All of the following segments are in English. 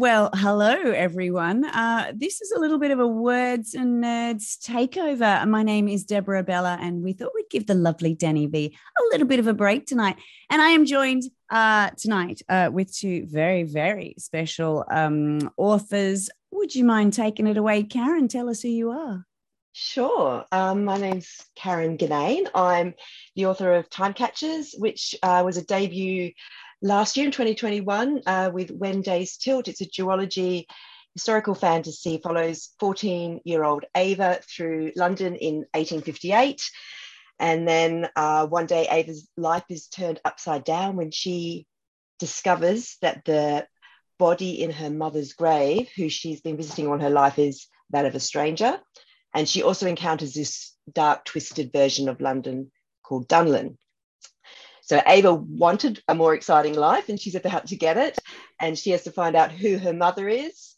Well, hello, everyone. Uh, this is a little bit of a Words and Nerds takeover. My name is Deborah Abella, and we thought we'd give the lovely Danny V a little bit of a break tonight. And I am joined uh, tonight uh, with two very, very special um, authors. Would you mind taking it away, Karen? Tell us who you are. Sure. Um, my name's Karen Ginnane. I'm the author of Time Catchers, which uh, was a debut last year in 2021 uh, with When Days Tilt. It's a duology historical fantasy, follows 14 year old Ava through London in 1858. And then uh, one day, Ava's life is turned upside down when she discovers that the body in her mother's grave, who she's been visiting all her life, is that of a stranger. And she also encounters this dark, twisted version of London called Dunlin. So Ava wanted a more exciting life and she's about to get it. And she has to find out who her mother is,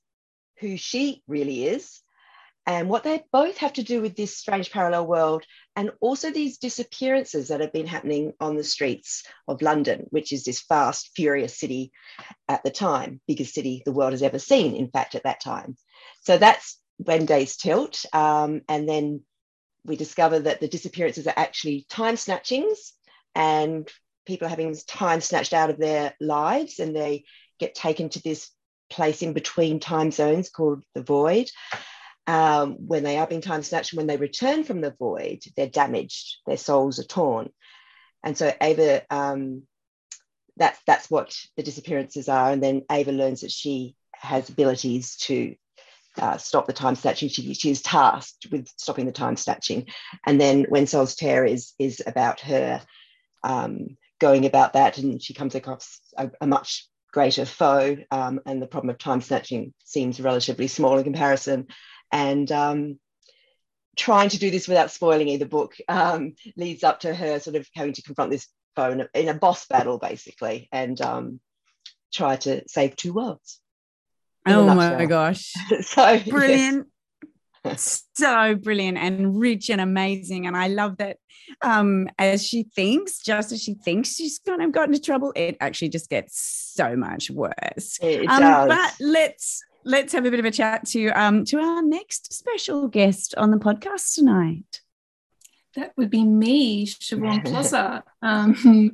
who she really is, and what they both have to do with this strange parallel world and also these disappearances that have been happening on the streets of London, which is this fast, furious city at the time, biggest city the world has ever seen, in fact, at that time. So that's when days tilt. Um, and then we discover that the disappearances are actually time snatchings and people are having time snatched out of their lives and they get taken to this place in between time zones called the void. Um, when they are being time snatched, when they return from the void, they're damaged, their souls are torn. And so Ava, um, that's, that's what the disappearances are. And then Ava learns that she has abilities to uh, stop the time snatching. She, she is tasked with stopping the time snatching. And then when Souls Tear is, is about her um, going about that, and she comes across a, a much greater foe, um, and the problem of time snatching seems relatively small in comparison. And um, trying to do this without spoiling either book um, leads up to her sort of having to confront this foe in a, in a boss battle, basically, and um, try to save two worlds. Oh my gosh! so brilliant. Yes so brilliant and rich and amazing. And I love that um, as she thinks, just as she thinks she's kind of got into trouble, it actually just gets so much worse. It um, does. But let's let's have a bit of a chat to um, to our next special guest on the podcast tonight. That would be me, Shivaun Plozza. Um,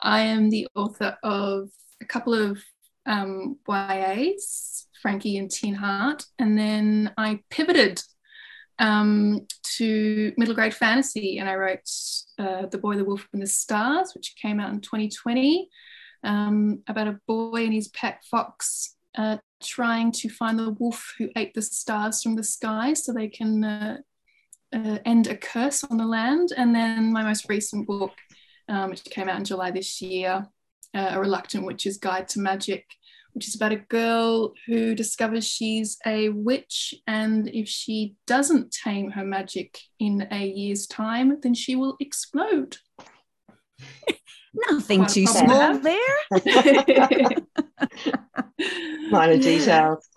I am the author of a couple of um, YAs Frankie and Tin Heart. And then I pivoted um, to middle grade fantasy and I wrote uh, The Boy, the Wolf, and the Stars, which came out in 2020 um, about a boy and his pet fox uh, trying to find the wolf who ate the stars from the sky so they can uh, uh end a curse on the land. And then my most recent book, um, which came out in July this year, uh, A Reluctant Witch's Guide to Magic, which is about a girl who discovers she's a witch, and if she doesn't tame her magic in a year's time, then she will explode. Nothing too small there. Minor details.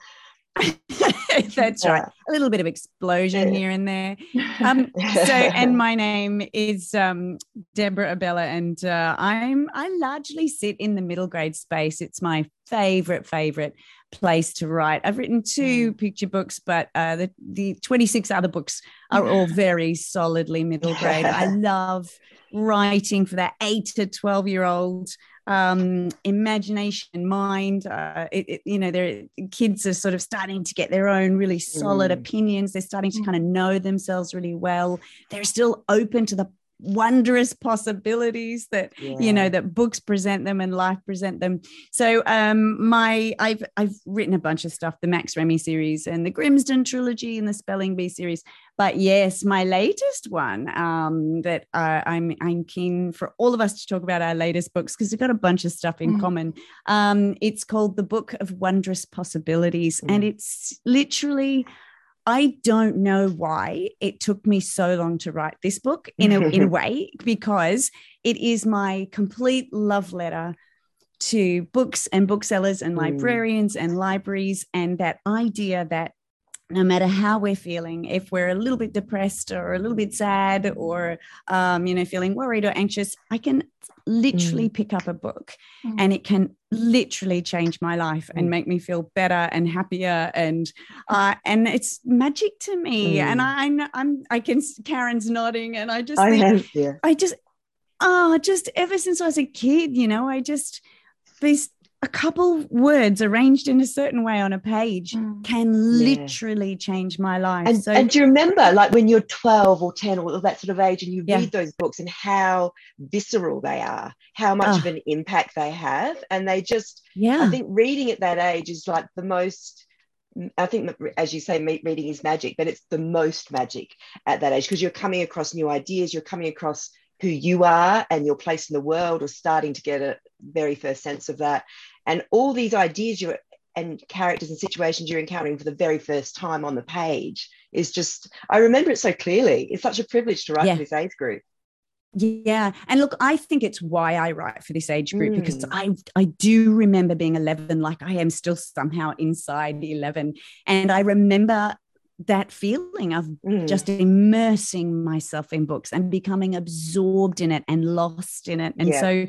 That's right. A little bit of explosion here and there. Um, so, and my name is um, Deborah Abella, and uh, I'm I largely sit in the middle grade space. It's my favorite favorite place to write. I've written two mm. picture books, but uh, the the 26 other books are all very solidly middle grade. I love writing for that eight to 12 year old um, imagination, mind. Uh, it, it, you know, their kids are sort of starting to get their own really solid Mm. opinions. They're starting to Mm. kind of know themselves really well. They're still open to the wondrous possibilities that you know that books present them and life present them so um my i've i've written a bunch of stuff the max remy series and the grimston trilogy and the spelling bee series but yes my latest one um that uh, i'm i'm keen for all of us to talk about our latest books because we've got a bunch of stuff in Mm. common um it's called the book of wondrous possibilities and Mm. it's literally I don't know why it took me so long to write this book in a, in a way, because it is my complete love letter to books and booksellers and Mm. librarians and libraries, and that idea that no matter how we're feeling, if we're a little bit depressed or a little bit sad or um, you know feeling worried or anxious, I can literally pick up a book Mm. and it can literally change my life and Mm. make me feel better and happier and uh, and it's magic to me and Mm. I know I'm I can Karen's nodding and I just I think, have, yeah. I just oh just ever since I was a kid you know I just these a couple words arranged in a certain way on a page Mm. can Yeah. literally change my life And, so and do you remember, like when you're 12 or 10 or that sort of age, and you Yeah. read those books and how visceral they are, how much of Ah. an impact they have, and they just yeah I think reading at that age is like the most. I think, as you say, reading is magic, but it's the most magic at that age because you're coming across new ideas, you're coming across who you are and your place in the world, or starting to get a very first sense of that. And all these ideas you're and characters and situations you're encountering for the very first time on the page is just, I remember it so clearly. It's such a privilege to write Yeah. for this age group. Yeah, and look, I think it's why I write for this age group because Mm. I I do remember being 11 like I am still somehow inside 11 and I remember that feeling of Mm. just immersing myself in books and becoming absorbed in it and lost in it. And Yeah. so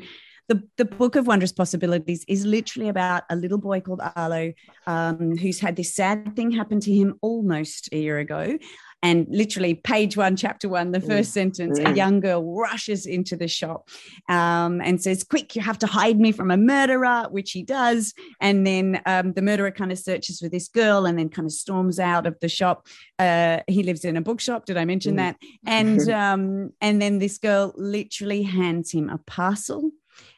the, the book of wondrous possibilities is literally about a little boy called Arlo um, who's had this sad thing happen to him almost a year ago. And literally, page one, chapter one, the Mm. first sentence, a Mm. young girl rushes into the shop um, and says, Quick, you have to hide me from a murderer, which he does. And then um, the murderer kind of searches for this girl and then kind of storms out of the shop. Uh, he lives in a bookshop. Did I mention Mm. that? And um, and then this girl literally hands him a parcel,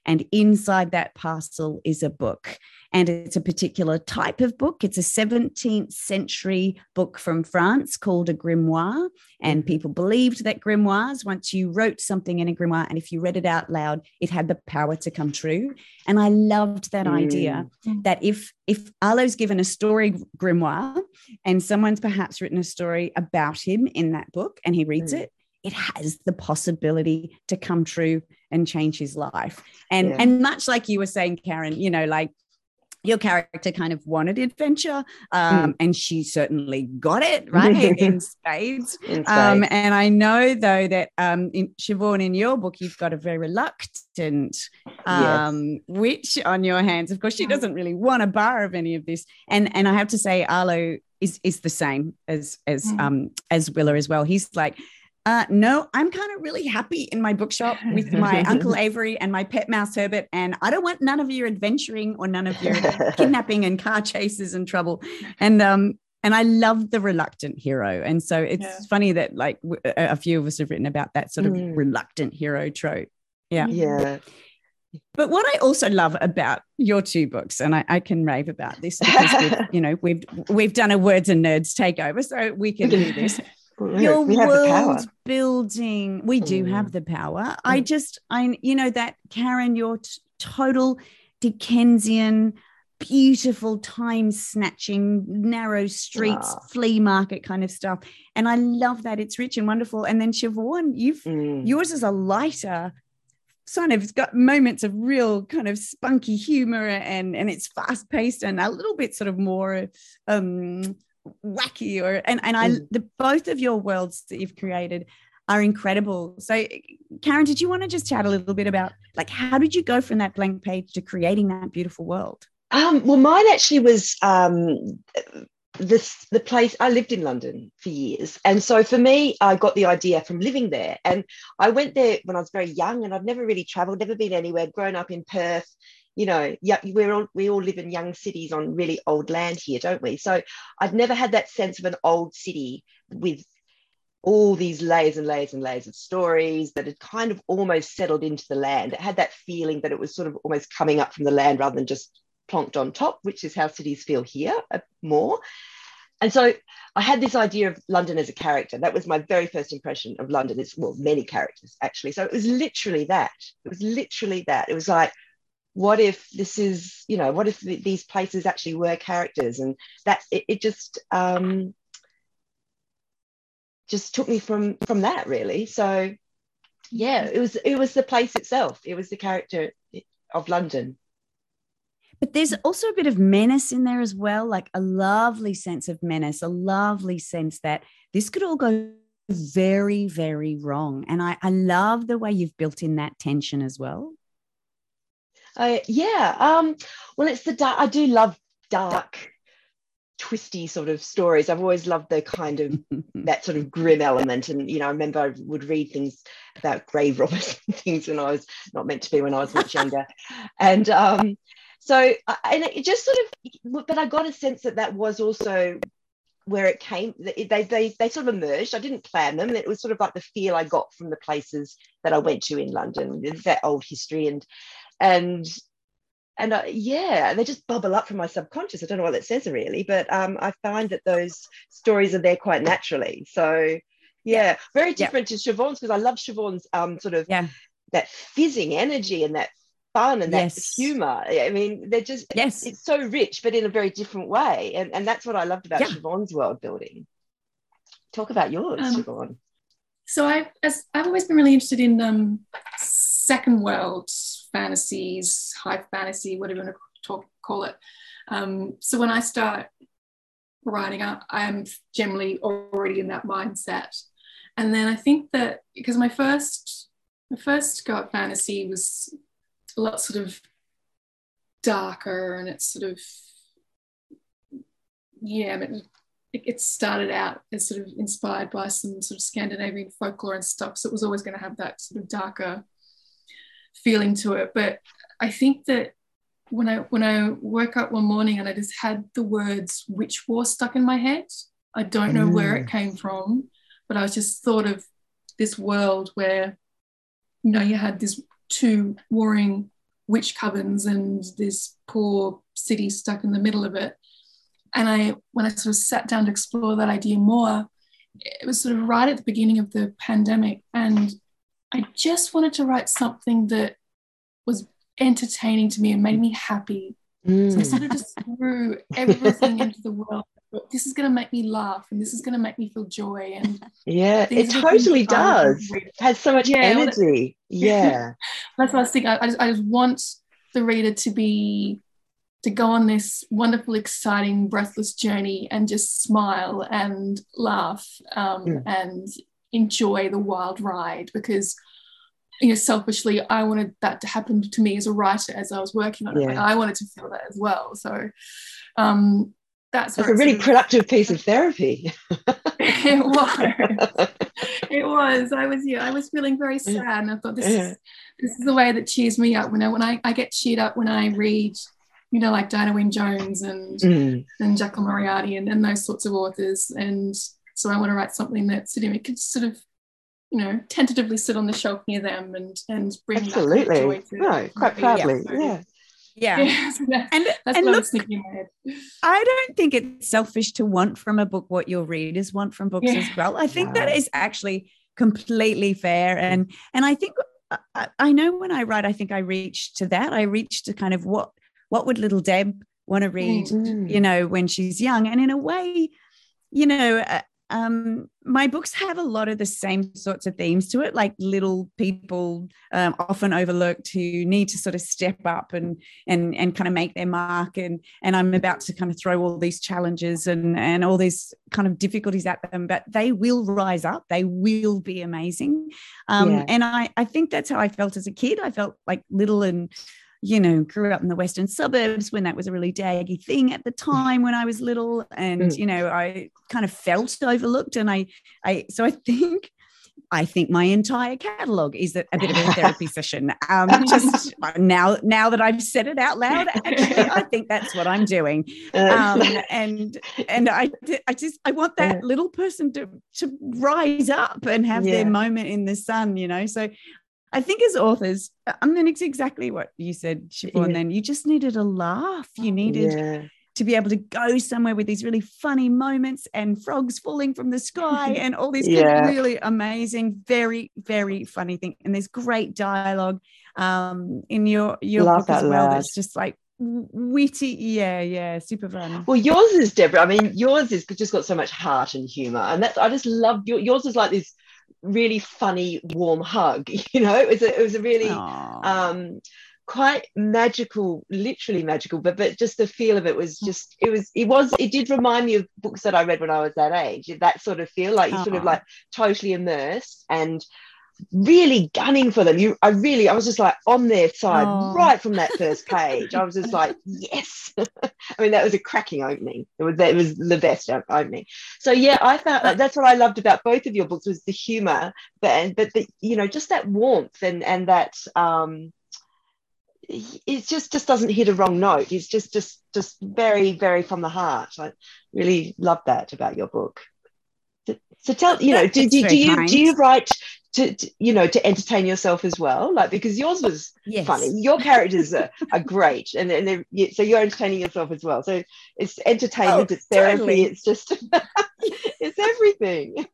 and inside that parcel is a book. And it's a particular type of book. It's a 17th century book from France called a grimoire. And people believed that grimoires, once you wrote something in a grimoire and if you read it out loud, it had the power to come true. And I loved that idea Mm. that if if Arlo's given a story grimoire and someone's perhaps written a story about him in that book and he reads Mm. it, it has the possibility to come true and change his life. And Yeah. and much like you were saying, Karen, you know, like your character kind of wanted adventure, um, and she certainly got it right in spades. In Um, and I know though that um, in Shivaun, in your book, you've got a very reluctant um, witch on your hands. Of course, she Mm. doesn't really want a bar of any of this, and and I have to say, Arlo is is the same as as Mm. um as Willa as well. He's like. Uh, no, I'm kind of really happy in my bookshop with my Uncle Avery and my pet mouse Herbert, and I don't want none of your adventuring or none of your kidnapping and car chases and trouble. And um, and I love the reluctant hero. And so it's Yeah. funny that like w- a few of us have written about that sort of Mm. reluctant hero trope. Yeah. yeah. But what I also love about your two books, and I, I can rave about this because we've, you know we've we've done a words and nerds takeover, so we can do this. Well, Your we have the power. world building, we do Mm. have the power. I Mm. just, I you know that Karen, your t- total Dickensian, beautiful, time snatching, narrow streets, Ah. flea market kind of stuff, and I love that it's rich and wonderful. And then Shivaun, you've Mm. yours is a lighter kind of it's got moments of real kind of spunky humor and and it's fast paced and a little bit sort of more um wacky or and and I Mm. the both of your worlds that you've created are incredible. So Karen, did you want to just chat a little bit about like how did you go from that blank page to creating that beautiful world? Um, well, mine actually was um, this the place I lived in London for years, and so for me, I got the idea from living there. And I went there when I was very young, and I've never really travelled, never been anywhere. Grown up in Perth, you know, yeah, we're all we all live in young cities on really old land here, don't we? So I'd never had that sense of an old city with all these layers and layers and layers of stories that had kind of almost settled into the land. It had that feeling that it was sort of almost coming up from the land rather than just plonked on top, which is how cities feel here uh, more. And so I had this idea of London as a character. That was my very first impression of London. It's well, many characters actually. So it was literally that. It was literally that. It was like, what if this is, you know, what if these places actually were characters? And that it, it just um, just took me from from that really. So yeah, it was it was the place itself. It was the character of London. But there's also a bit of menace in there as well, like a lovely sense of menace, a lovely sense that this could all go very, very wrong. And I, I love the way you've built in that tension as well. Uh, yeah. Um, well, it's the dark. I do love dark, twisty sort of stories. I've always loved the kind of that sort of grim element. And you know, I remember I would read things about grave robbers and things when I was not meant to be when I was much younger. And um, so and it just sort of but i got a sense that that was also where it came they, they they sort of emerged i didn't plan them it was sort of like the feel i got from the places that i went to in london that old history and and and uh, yeah they just bubble up from my subconscious i don't know what that says really but um, i find that those stories are there quite naturally so yeah, very different yeah. to Shivaun's because I love Shivaun's um, sort of yeah. that fizzing energy and that fun and that humor. I mean, they're just yes, it's so rich, but in a very different way. And, and that's what I loved about yeah. Shivaun's world building. Talk about yours, um, Shivaun. So I've as I've always been really interested in um, second world fantasies, high fantasy, whatever you want to talk, call it. Um, so when I start writing, I, I'm generally already in that mindset. And then I think that because my first my first go at fantasy was a lot sort of darker and it's sort of yeah it, it started out as sort of inspired by some sort of Scandinavian folklore and stuff so it was always going to have that sort of darker feeling to it but I think that when I when I woke up one morning and I just had the words witch war stuck in my head I don't know mm. where it mm. came from but I was just thought of this world where you know you had this two warring witch covens and this poor city stuck in the middle of it. And I, when I sort of sat down to explore that idea more, it was sort of right at the beginning of the pandemic. And I just wanted to write something that was entertaining to me and made me happy. Mm. So I sort of just threw everything into the world this is going to make me laugh and this is going to make me feel joy and yeah it totally does it has so much yeah, energy yeah that's what i was thinking I, I, just, I just want the reader to be to go on this wonderful exciting breathless journey and just smile and laugh um, mm. and enjoy the wild ride because you know selfishly i wanted that to happen to me as a writer as i was working on it yeah. i wanted to feel that as well so um, that's, a really productive piece of therapy. it was. It was. I was yeah, I was feeling very sad and I thought this is this is the way that cheers me up when I when I, I get cheered up when I read, you know, like Diana Wynne Jones and mm. and Jaclyn Moriarty and, and those sorts of authors. And so I want to write something that sort of it could sort of you know, tentatively sit on the shelf near them and and bring absolutely joy to no, quite proudly, yeah. yeah. Yeah. yeah and and look, I don't think it's selfish to want from a book what your readers want from books yeah. as well. I think that is actually completely fair. And and I think I, I know when I write, I think I reach to that. I reach to kind of what what would little Deb want to read, mm-hmm. you know, when she's young. And in a way, you know, uh, um, my books have a lot of the same sorts of themes to it, like little people um, often overlooked who need to sort of step up and and and kind of make their mark. And and I'm about to kind of throw all these challenges and and all these kind of difficulties at them, but they will rise up. They will be amazing. Um, yeah. And I I think that's how I felt as a kid. I felt like little and you know, grew up in the western suburbs when that was a really daggy thing at the time when I was little, and Mm. you know, I kind of felt overlooked, and I, I, so I think. I think my entire catalog is a, bit of a therapy session. Um, just now, now that I've said it out loud, actually, I think that's what I'm doing. Um, and and I, I just I want that little person to to rise up and have Yeah. their moment in the sun. You know, so I think as authors, I mean, it's exactly what you said, Shivaun. Yeah. Then you just needed a laugh. You needed yeah. to be able to go somewhere with these really funny moments and frogs falling from the sky and all these Yeah. really amazing, very, very funny thing. And there's great dialogue um, in your your book as well. That's just like witty. Yeah, yeah, super fun. Well, yours is Deborah. I mean, yours is just got so much heart and humor, and that's I just love your, yours is like this really funny, warm hug. You know, it was a, it was a really um quite magical literally magical but but just the feel of it was just it was it was it did remind me of books that i read when i was that age that sort of feel like you sort of like totally immersed and really gunning for them. You i really i was just like on their side Aw. right from that first page. I was just like yes. I mean that was a cracking opening. It was it was the best opening. So yeah i found like, that's what i loved about both of your books was the humor but but the you know just that warmth and and that um it just just doesn't hit a wrong note. It's just just just very very from the heart. I really love that about your book. So, tell you know do, do, do you kind. do you write to, to you know to entertain yourself as well like because yours was yes. funny your characters are, are great and, and yeah, so you're entertaining yourself as well so it's entertainment Oh, it's therapy totally. it's just it's everything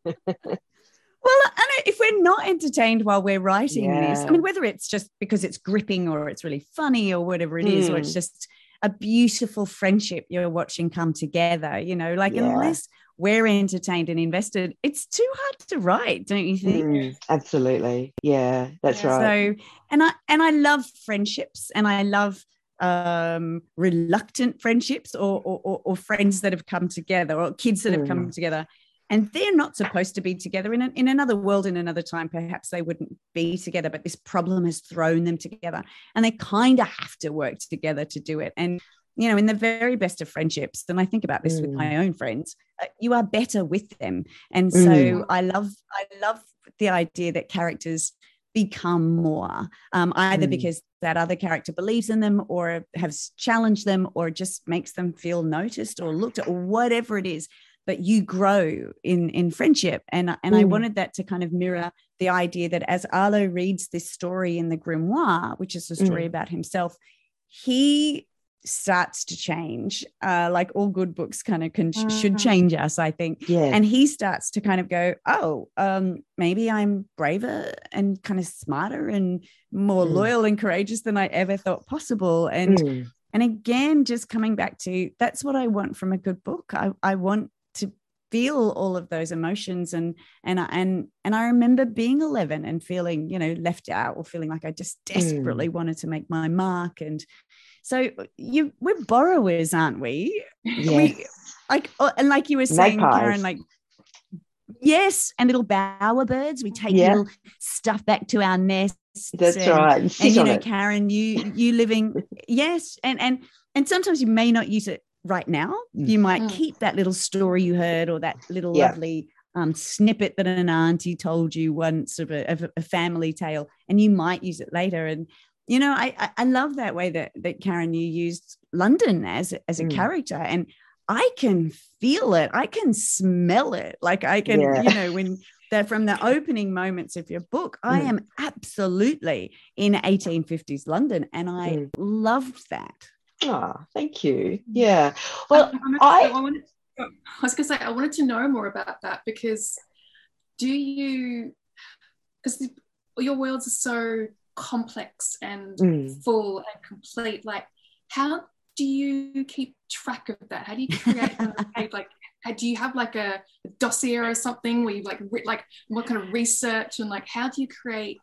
Well, and if we're not entertained while we're writing this, I mean, whether it's just because it's gripping or it's really funny or whatever it is, or it's Mm. just a beautiful friendship you're watching come together, you know, like Yeah. unless we're entertained and invested, it's too hard to write, don't you think? Mm, absolutely. Yeah that's Yeah. right. So, and I and I love friendships, and I love um reluctant friendships or or, or, or friends that have come together or kids that have come together. And they're not supposed to be together in, an, in another world in another time. Perhaps they wouldn't be together but this problem has thrown them together and they kind of have to work together to do it. And you know in the very best of friendships and i think about this with Mm. my own friends uh, you are better with them and so Mm. i love i love the idea that characters become more um, either Mm. because that other character believes in them or has challenged them or just makes them feel noticed or looked at or whatever it is but you grow in in friendship and and i Mm. wanted that to kind of mirror the idea that as arlo reads this story in the grimoire which is a story Mm. about himself he starts to change uh, like all good books kind of can should Mhm. change us i think yeah and he starts to kind of go oh um maybe i'm braver and kind of smarter and more Mm. loyal and courageous than i ever thought possible and Mm. and again just coming back to that's what i want from a good book i, I want to feel all of those emotions and and I- and and i remember being 11 and feeling you know left out or feeling like i just desperately wanted to make my mark and so you we're borrowers aren't we we like oh, and like you were saying Magpies. karen like yes and little bowerbirds we take Yeah. little stuff back to our nests That's and, right. And and you know it. karen you you living yes and and and sometimes you may not use it right now Mm. you might Mm. keep that little story you heard or that little Yeah. lovely um, snippet that an auntie told you once of a, of a family tale and you might use it later and you know I, I i love that way that that karen you used london as as a Mm. character and i can feel it i can smell it like i can Yeah. you know when that from the opening moments of your book i Mm. am absolutely in 1850s london and i Mm. loved that Oh, thank you. Yeah. Well, I'm I- actually- I wanted, I was going to say, I wanted to know more about that because do you, because your worlds are so complex and Mm. full and complete, like, how do you keep track of that? How do you create like, how, do you have like a, a dossier or something where you like, re- like, what kind of research and like, how do you create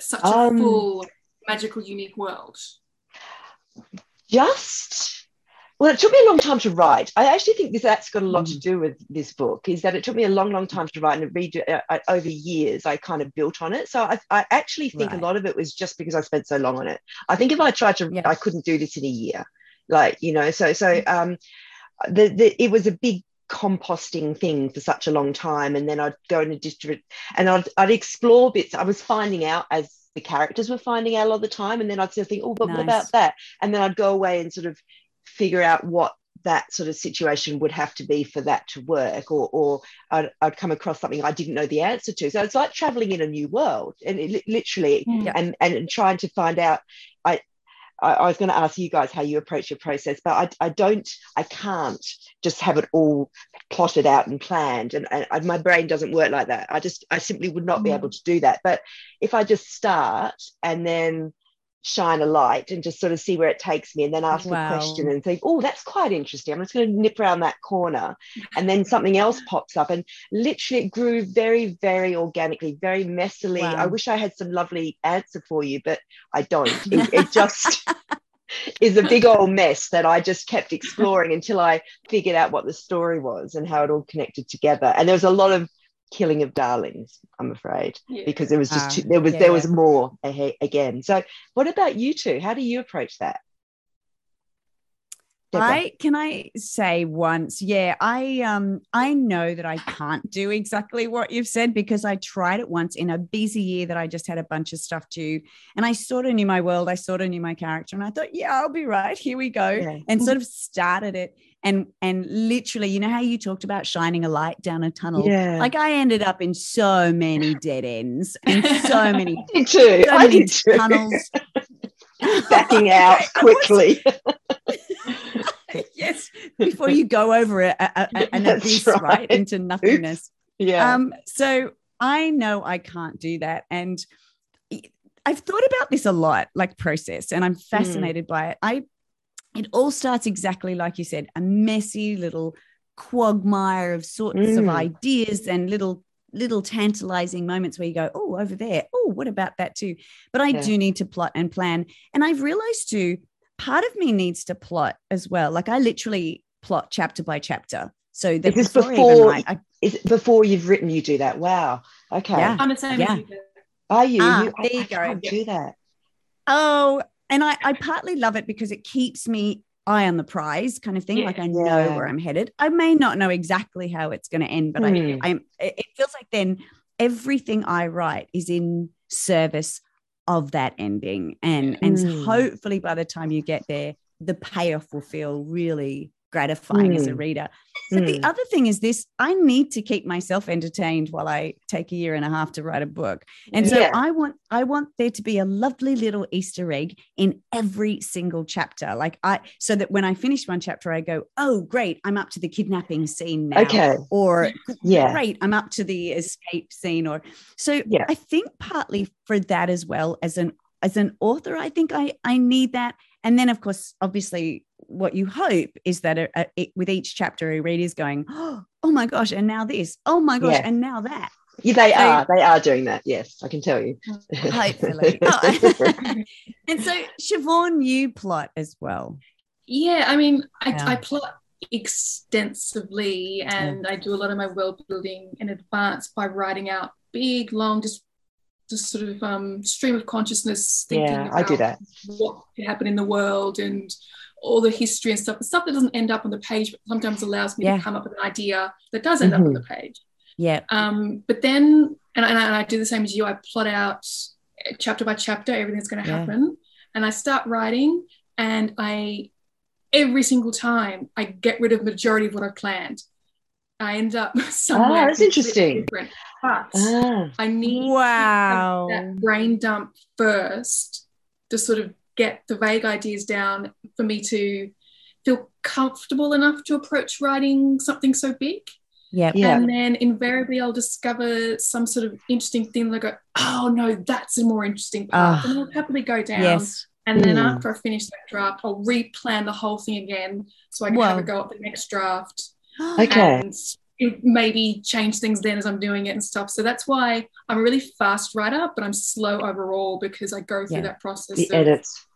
such a Um, full, magical, unique world? just Well, it took me a long time to write. I actually think this that's got a lot Mm. to do with this book. Is that it took me a long, long time to write and read uh, uh, over years. I kind of built on it. So I, I actually think Right. a lot of it was just because I spent so long on it. I think if I tried to, Yeah. I couldn't do this in a year. Like you know, so so um, the, the it was a big composting thing for such a long time, and then I'd go in a district and I'd I'd explore bits. I was finding out as the characters were finding out a lot of the time, and then I'd sort of think, oh, but what about that? And then I'd go away and sort of figure out what that sort of situation would have to be for that to work or or I'd, I'd come across something I didn't know the answer to so it's like traveling in a new world and it, literally Yeah. and and trying to find out I I, I was going to ask you guys how you approach your process but I, I don't I can't just have it all plotted out and planned and, and, and my brain doesn't work like that I just I simply would not be Mm. able to do that but if I just start and then shine a light and just sort of see where it takes me and then ask Wow. a question and think oh that's quite interesting. I'm just going to nip around that corner. And then something else pops up and literally it grew very very organically very messily. I wish i had some lovely answer for you but i don't. It, it just is a big old mess that i just kept exploring until i figured out what the story was and how it all connected together. And there was a lot of killing of darlings i'm afraid Yeah. because there was just Ah, too, there was yeah, there was more ahe- again. So what about you two? How do you approach that Deborah? I can I say once, yeah, I um I know that I can't do exactly what you've said because I tried it once in a busy year that I just had a bunch of stuff to and I sort of knew my world, I sort of knew my character, and I thought, yeah, I'll be right, here we go, Yeah. and sort of started it, and and literally, you know how you talked about shining a light down a tunnel, yeah like I ended up in so many dead ends and so many I did too so i did too tunnels. backing out I was- quickly before you go over it a, a- an abyss, right. right. into nothingness. yeah Um, so I know I can't do that, and I've thought about this a lot, like process, and I'm fascinated by it. I, it all starts exactly like you said, a messy little quagmire of sorts of Mm. ideas and little little tantalizing moments where you go, oh, over there, oh, what about that too? But I Yeah. do need to plot and plan, and I've realized too, part of me needs to plot as well. Like I literally plot chapter by chapter. So that this before, I before- write, I is before you've written you do that wow okay Yeah. I'm the same Yeah. as you. are you, Ah, you I, there you I go. do that Oh, and I, I partly love it because it keeps me eye on the prize kind of thing. Yeah. Like I know Yeah. where I'm headed. I may not know exactly how it's going to end, but Hmm. I, I'm, it it feels like then everything I write is in service of that ending. And, and Hmm. hopefully by the time you get there, the payoff will feel really gratifying as a Hmm. reader. But the Hmm. other thing is this I need to keep myself entertained while I take a year and a half to write a book. And so Yeah. I want I want there to be a lovely little Easter egg in every single chapter. Like I so that when I finish one chapter, I go, oh great, I'm up to the kidnapping scene now. okay Or yeah great, I'm up to the escape scene. Or so Yeah. I think partly for that as well as an as an author, I think I I need that. And then of course, obviously, what you hope is that a, a- it, with each chapter, a reader's going, oh my gosh, and now this, oh my gosh, Yeah. and now that. Yeah, they So- are they are doing that yes i can tell you Hopefully. Oh. and so, Shivaun, you plot as well. Yeah, I mean, I, Yeah. I plot extensively and I do a lot of my world building in advance by writing out big, long, just just sort of um, stream of consciousness thinking yeah about i do that what could happen in the world and all the history and stuff. The stuff that doesn't end up on the page, but sometimes allows me Yeah. to come up with an idea that does end up on the page. Yeah. Um, but then, and, and, I, and I do the same as you, I plot out chapter by chapter everything that's going to Yeah. happen. And I start writing, and I, every single time, I get rid of majority of what I've planned. I end up somewhere. Ah, that's interesting. different. But ah, I need to Wow. that brain dump first to sort of get the vague ideas down for me to feel comfortable enough to approach writing something so big. Yeah. Yeah. And then invariably I'll discover some sort of interesting thing that I go, oh no, that's a more interesting part. Ah. and I'll happily go down. Yes. And then Hmm. after I finish that draft, I'll replan the whole thing again so I can have a go at the next draft okay and it maybe change things then as I'm doing it and stuff. So that's why I'm a really fast writer, but I'm slow overall because I go through Yeah. that process the of edits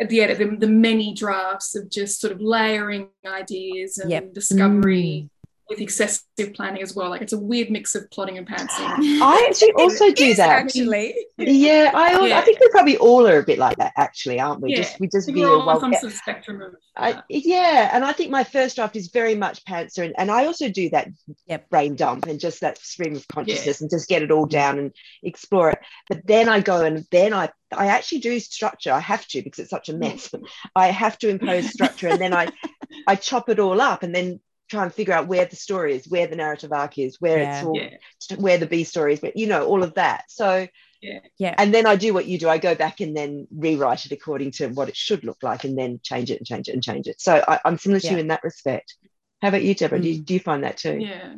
at the edit, the, the many drafts of just sort of layering ideas and Yep. discovery mm. With excessive planning as well. Like it's a weird mix of plotting and pantsing. I actually also do that. actually. Yeah, I, al- I think we probably all are a bit like that, actually, aren't we? Yeah. Just we just I think veer we're all well. on some yeah. sort of spectrum of I, uh, yeah, and I think my first draft is very much pantser, and, and I also do that Yep. brain dump and just that stream of consciousness and just get it all down and explore it. But then I go and then I I actually do structure. I have to because it's such a mess. Mm. I have to impose structure, and then I I chop it all up, and then try and figure out where the story is, where the narrative arc is, where Yeah. it's all, Yeah. where the B story is, but you know all of that. So Yeah. yeah. and then I do what you do. I go back and then rewrite it according to what it should look like, and then change it and change it and change it. So I, I'm similar to you in that respect. How about you, Deborah? Do, you, Mm. do you find that too? Yeah.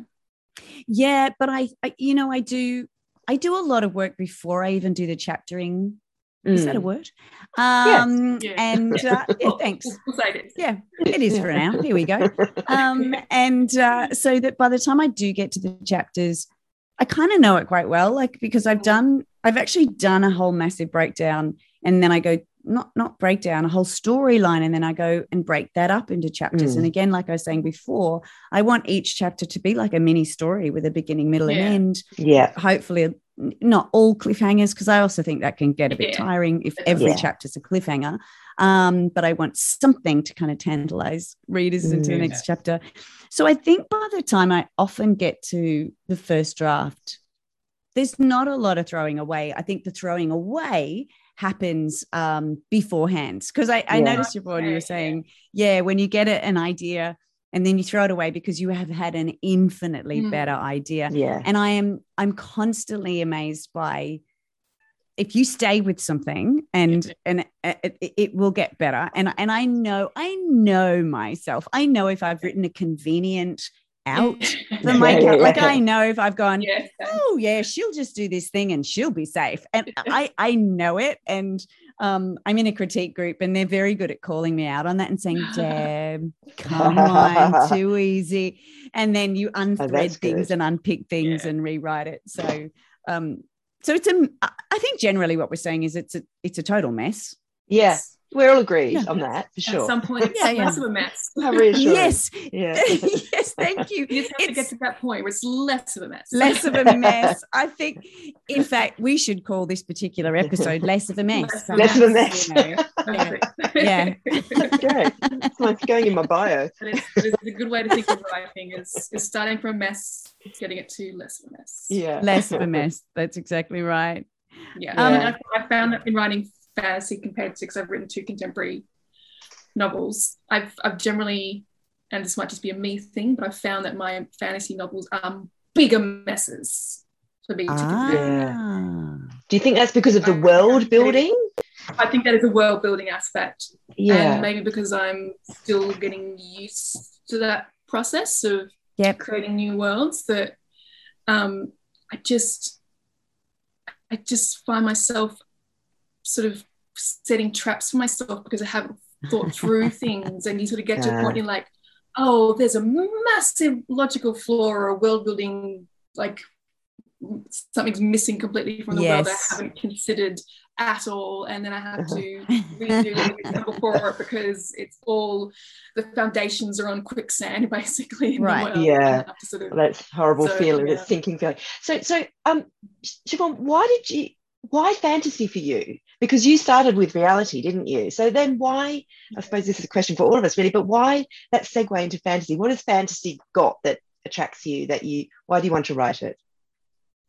Yeah, but I, I, you know, I do, I do a lot of work before I even do the chaptering. Is that a Mm. word? Um, Yeah. and uh, yeah, thanks. We'll, we'll say it. Yeah, it is for now. Here we go. Um, and uh, so that by the time I do get to the chapters, I kind of know it quite well, like because I've done, I've actually done a whole massive breakdown, and then I go not not breakdown a whole storyline, and then I go and break that up into chapters. Mm. And again, like I was saying before, I want each chapter to be like a mini story with a beginning, middle, Yeah. and end. yeah, Hopefully, n- not all cliffhangers, because I also think that can get a bit Yeah. tiring if every Yeah. chapter's a cliffhanger. Um, but I want something to kind of tantalize readers into the Mm. next chapter. So I think by the time I often get to the first draft, there's not a lot of throwing away. I think the throwing away happens um, beforehand because I, I Yeah. noticed you when you were saying, yeah, when you get an idea and then you throw it away because you have had an infinitely Mm. better idea. Yeah, and i am i'm constantly amazed by if you stay with something and and it, it, it will get better. And and i know i know myself. I know if i've written a convenient out for my Yeah, cat like yeah. i know if i've gone Yeah. oh yeah she'll just do this thing and she'll be safe. And i i know it. And um i'm in a critique group and they're very good at calling me out on that and saying deb come on too easy and then you unthread that's things good. and unpick things Yeah. and rewrite it so um so it's a, I think generally what we're saying is it's a it's a total mess yeah. We're all agreed Yeah. on that for sure. At some point, it's Yeah, yeah. less of a mess. How reassuring. yes Yeah. yes thank you You just have to get to that point where it's less of a mess. less of a mess. I think, in fact, we should call this particular episode "Less of a Mess." Less of a mess. You know. Perfect. Yeah. Great. It's like going in my bio. That is, that is a good way to think of writing is, is starting from a mess, getting it to less of a mess. Yeah. Less of a mess. That's exactly right. Yeah. Um, and I, I found that in writing fantasy compared to because I've written two contemporary novels, I've I've generally, and this might just be a me thing, but I've found that my fantasy novels are bigger messes for me to complete. Ah. Do you think that's because of the world building? I think that is a world building aspect. Yeah. And maybe because I'm still getting used to that process of Yep. creating new worlds that um, I just I just find myself sort of setting traps for myself because I haven't thought through things and you sort of get to a point Yeah. you're like, oh, there's a massive logical flaw or a world building like something's missing completely from the world I haven't considered at all and then I have to redo an example for it because it's all the foundations are on quicksand basically in Right. Yeah. And I have to sort of Well, that's horrible So, feeling, yeah. that sinking feeling. So, so, um, Shivaun, why did you, why fantasy for you? Because you started with reality, didn't you? So then why, I suppose this is a question for all of us really, but why that segue into fantasy? What has fantasy got that attracts you that you, why do you want to write it?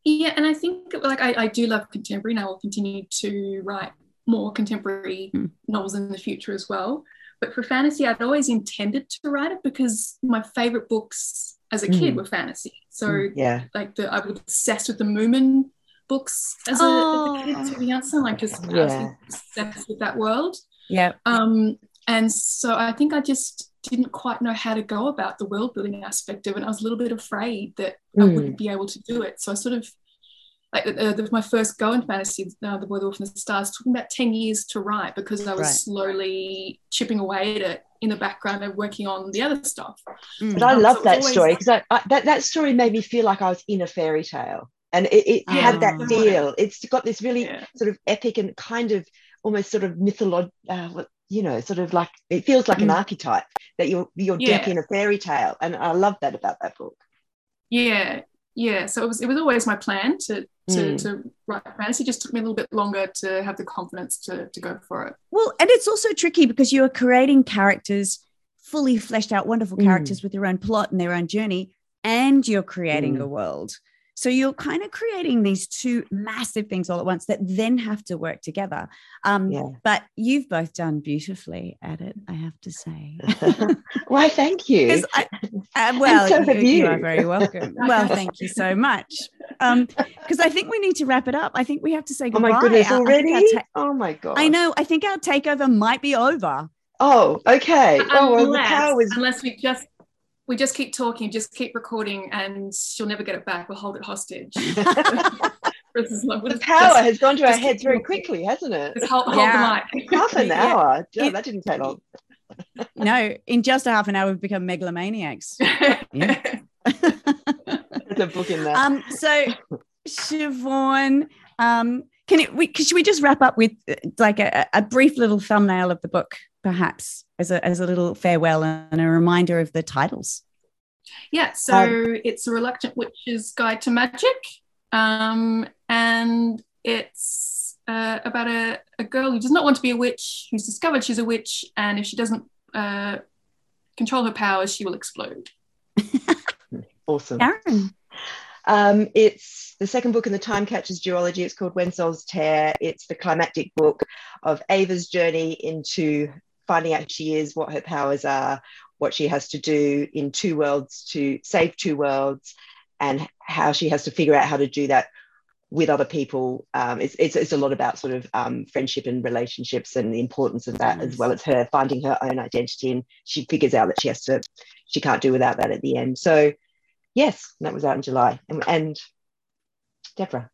Yeah, and I think like I, I do love contemporary, and I will continue to write more contemporary Mm. novels in the future as well. But for fantasy, I'd always intended to write it because my favorite books as a kid Mm. were fantasy. So Mm, yeah. like the I was obsessed with the Moomin books as a, Oh. as a kid to be honest, like just Yeah. absolutely obsessed with that world. Yeah. Um, and so I think I just didn't quite know how to go about the world building aspect of it. I was a little bit afraid that I Mm. wouldn't be able to do it. So I sort of like uh, that was my first go in fantasy, uh, The Boy, the Wolf, and the Stars. It took me about 10 years to write because I was Right. slowly chipping away at it in the background and working on the other stuff. Mm. But I Um, love so that always- story because I, I, that, that story made me feel like I was in a fairy tale. And it, it had that Yeah. feel. It's got this really Yeah. sort of epic and kind of almost sort of mythological. Uh, you know, sort of like it feels like an Mm. archetype that you're you're Yeah. deep in a fairy tale, and I love that about that book. Yeah, yeah. So it was it was always my plan to to, Mm. to write fantasy. It just took me a little bit longer to have the confidence to to go for it. Well, and it's also tricky because you are creating characters, fully fleshed out, wonderful Mm. characters with their own plot and their own journey, and you're creating Mm. a world. So you're kind of creating these two massive things all at once that then have to work together. Um, Yeah. But you've both done beautifully at it, I have to say. Why? Thank you. 'Cause I- uh, well, so you, have you are very welcome. well, thank you so much. Because I think we need to wrap it up. I think we have to say goodbye. Oh my goodness! I- I Already? our ta- oh my god! I know. I think our takeover might be over. Oh, okay. Oh, well, the unless, power was. unless we just we just keep talking, just keep recording, and she'll never get it back. We'll hold it hostage. This is like- we'll The power just- has gone to our heads very quickly, hasn't it? just hold, hold Yeah. the mic. Half an hour. Yeah, It- that didn't take long. No, in just a half an hour, we've become megalomaniacs. Yeah. There's a book in there. um, so, Shivaun, um, can it? We, can- should we just wrap up with uh, like a, a brief little thumbnail of the book, perhaps, as a as a little farewell and a reminder of the titles? Yeah, so it's a reluctant witch's guide to magic, um, and it's uh, about a, a girl who does not want to be a witch, who's discovered she's a witch, and if she doesn't uh, control her powers, she will explode. awesome. Karen, Um, it's the second book in the Time Catchers duology. It's called When Souls Tear. It's the climactic book of Ava's journey into finding out who she is, what her powers are, what she has to do in two worlds to save two worlds, and how she has to figure out how to do that with other people. Um, it's, it's, it's a lot about sort of um, friendship and relationships and the importance of that, as well as her finding her own identity. And she figures out that she has to, she can't do without that at the end. So, yes, that was out in July. And, and Deborah.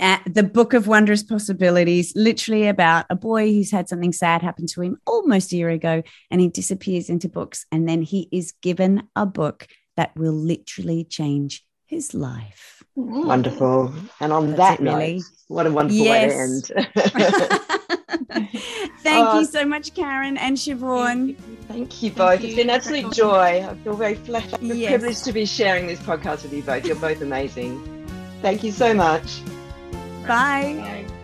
Uh, the Book of Wondrous Possibilities, literally about a boy who's had something sad happen to him almost a year ago, and he disappears into books, and then he is given a book that will literally change his life. Wonderful. And on That's that it, really. what a wonderful way to Yes. end. Thank Oh. you so much, Karen and Shivaun. Thank you both. It's you. been an absolute joy. I feel very flat, Yes. privileged to be sharing this podcast with you both. You're both amazing. Thank you so much. Bye. Bye.